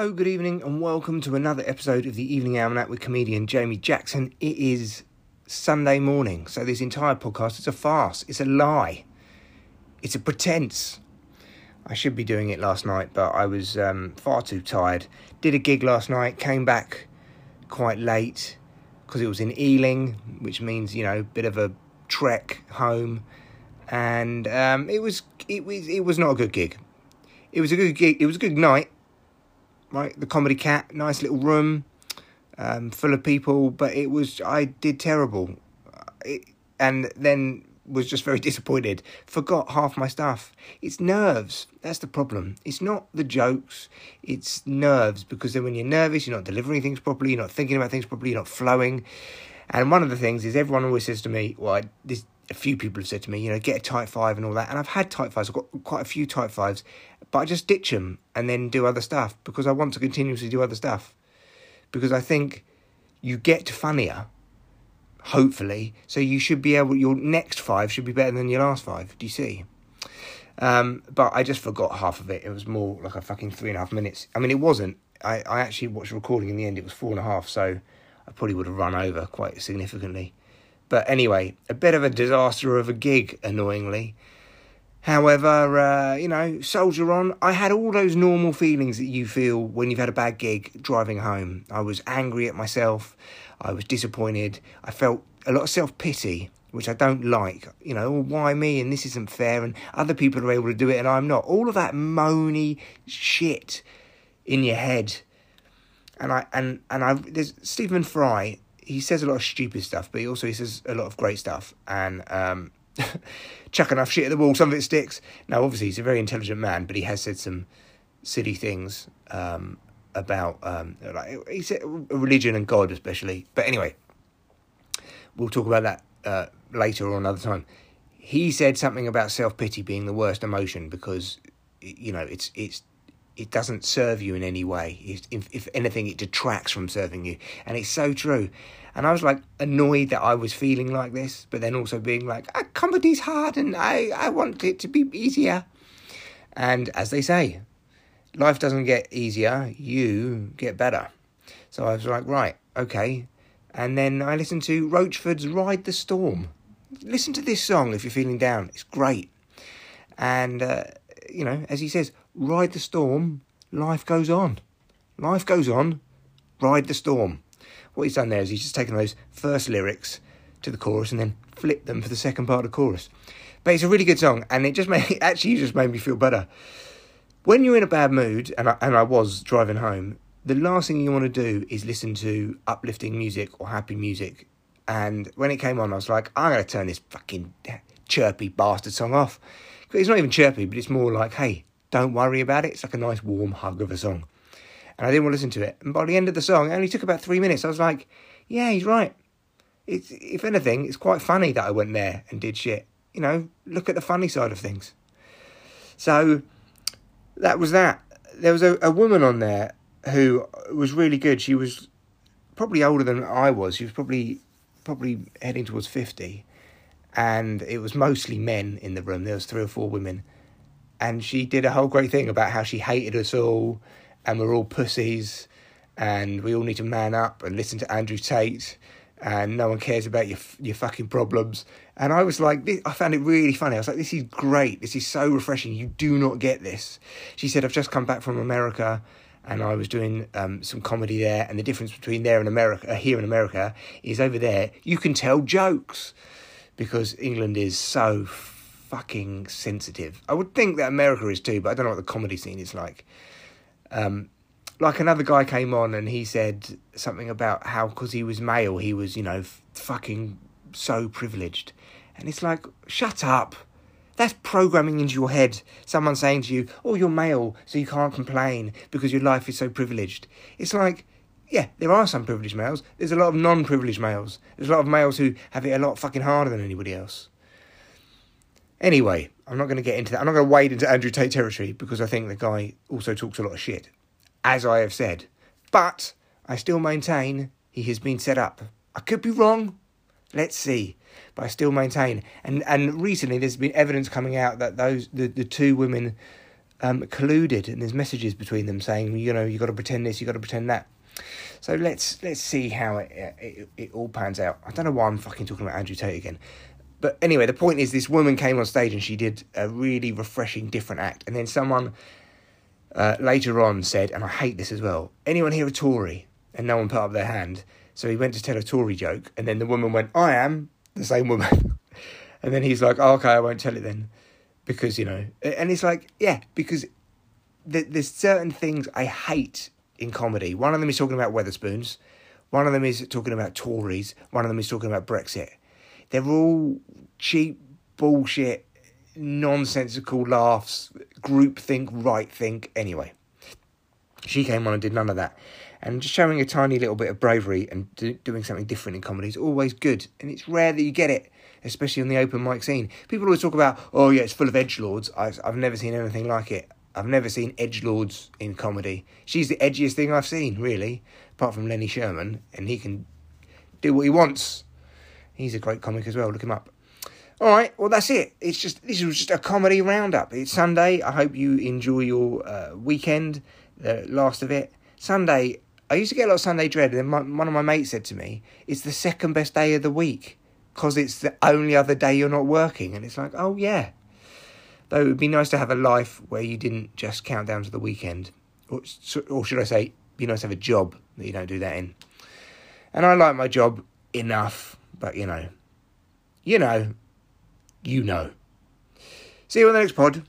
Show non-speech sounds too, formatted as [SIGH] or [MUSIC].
Hello, good evening, and welcome to another episode of the Evening Almanac with comedian Jamie Jackson. It is Sunday morning, so this entire podcast is a farce. It's a lie. It's a pretense. I should be doing it last night, but I was um, far too tired. Did a gig last night, came back quite late because it was in Ealing, which means you know a bit of a trek home, and um, it was it was it was not a good gig. It was a good gig. It was a good night right? The Comedy Cat, nice little room, um, full of people, but it was I did terrible, it, and then was just very [LAUGHS] disappointed. Forgot half my stuff. It's nerves. That's the problem. It's not the jokes. It's nerves because then when you're nervous, you're not delivering things properly. You're not thinking about things properly. You're not flowing. And one of the things is everyone always says to me, "Well, I, this." A few people have said to me, you know, get a tight five and all that. And I've had tight fives. I've got quite a few tight fives, but I just ditch them and then do other stuff because I want to continuously do other stuff. Because I think you get funnier, hopefully, so you should be able, your next five should be better than your last five. Do you see? Um, but I just forgot half of it. It was more like a fucking three and a half minutes. I mean, it wasn't. I, I actually watched recording in the end. It was four and a half, so I probably would have run over quite significantly. But anyway, a bit of a disaster of a gig, annoyingly. However, uh, you know, soldier on. I had all those normal feelings that you feel when you've had a bad gig driving home. I was angry at myself. I was disappointed. I felt a lot of self pity, which I don't like. You know, oh, why me? And this isn't fair. And other people are able to do it and I'm not. All of that moany shit in your head. And I and and I there's Stephen Fry. He says a lot of stupid stuff, but he also he says a lot of great stuff. And um, [LAUGHS] chuck enough shit at the wall, some of it sticks. Now, obviously, he's a very intelligent man, but he has said some silly things um, about um, like he said religion and God, especially. But anyway, we'll talk about that uh, later or another time. He said something about self pity being the worst emotion because you know it's it's it doesn't serve you in any way. If, if anything, it detracts from serving you, and it's so true. And I was like annoyed that I was feeling like this, but then also being like, ah, comedy's hard and I, I want it to be easier. And as they say, life doesn't get easier, you get better. So I was like, right, okay. And then I listened to Roachford's Ride the Storm. Listen to this song if you're feeling down, it's great. And, uh, you know, as he says, ride the storm, life goes on. Life goes on, ride the storm what he's done there is he's just taken those first lyrics to the chorus and then flipped them for the second part of the chorus. But it's a really good song, and it just made [LAUGHS] actually just made me feel better. When you're in a bad mood, and I, and I was driving home, the last thing you want to do is listen to uplifting music or happy music. And when it came on, I was like, I'm going to turn this fucking chirpy bastard song off. It's not even chirpy, but it's more like, hey, don't worry about it. It's like a nice warm hug of a song and I didn't want to listen to it. And by the end of the song, it only took about three minutes. I was like, yeah, he's right. It's if anything, it's quite funny that I went there and did shit. You know, look at the funny side of things. So that was that. There was a, a woman on there who was really good. She was probably older than I was. She was probably probably heading towards fifty, and it was mostly men in the room. There was three or four women, and she did a whole great thing about how she hated us all and we're all pussies and we all need to man up and listen to Andrew Tate and no one cares about your your fucking problems. And I was like, I found it really funny. I was like, this is great. This is so refreshing. You do not get this. She said, I've just come back from America and I was doing um, some comedy there. And the difference between there and America, uh, here in America, is over there you can tell jokes because England is so fucking sensitive. I would think that America is too, but I don't know what the comedy scene is like. Um, like another guy came on and he said something about how because he was male he was you know f- fucking so privileged. And it's like shut up. That's programming into your head. Someone saying to you oh you're male so you can't complain because your life is so privileged. It's like yeah there are some privileged males. There's a lot of non-privileged males. There's a lot of males who have it a lot fucking harder than anybody else anyway I'm not going to get into that. I'm not going to wade into Andrew Tate territory because I think the guy also talks a lot of shit, as I have said. But I still maintain he has been set up. I could be wrong. Let's see. But I still maintain. And and recently there's been evidence coming out that those the, the two women um, colluded, and there's messages between them saying, you know, you got to pretend this, you got to pretend that. So let's let's see how it, it it all pans out. I don't know why I'm fucking talking about Andrew Tate again, but anyway, the point is, this woman came on stage and she did a really refreshing, different act, and then someone uh, later on said, and I hate this as well. Anyone here a Tory? And no one put up their hand. So he went to tell a Tory joke, and then the woman went, "I am the same woman," [LAUGHS] and then he's like, oh, "Okay, I won't tell it then." because you know, and it's like yeah, because there's certain things I hate in comedy. One of them is talking about Wetherspoons, one of them is talking about Tories, one of them is talking about Brexit. They're all cheap bullshit, nonsensical laughs, group think, right think. Anyway, she came on and did none of that. And just showing a tiny little bit of bravery and do, doing something different in comedy is always good. And it's rare that you get it especially on the open mic scene. People always talk about, oh yeah, it's full of edge lords. I've, I've never seen anything like it. I've never seen edge lords in comedy. She's the edgiest thing I've seen, really, apart from Lenny Sherman, and he can do what he wants. He's a great comic as well. Look him up. All right, well that's it. It's just this was just a comedy roundup. It's Sunday. I hope you enjoy your uh, weekend, the last of it. Sunday. I used to get a lot of Sunday dread, and then my, one of my mates said to me, "It's the second best day of the week." because it's the only other day you're not working. And it's like, oh, yeah. Though it would be nice to have a life where you didn't just count down to the weekend. Or, or should I say, be nice to have a job that you don't do that in. And I like my job enough, but you know, you know, you know. See you on the next pod.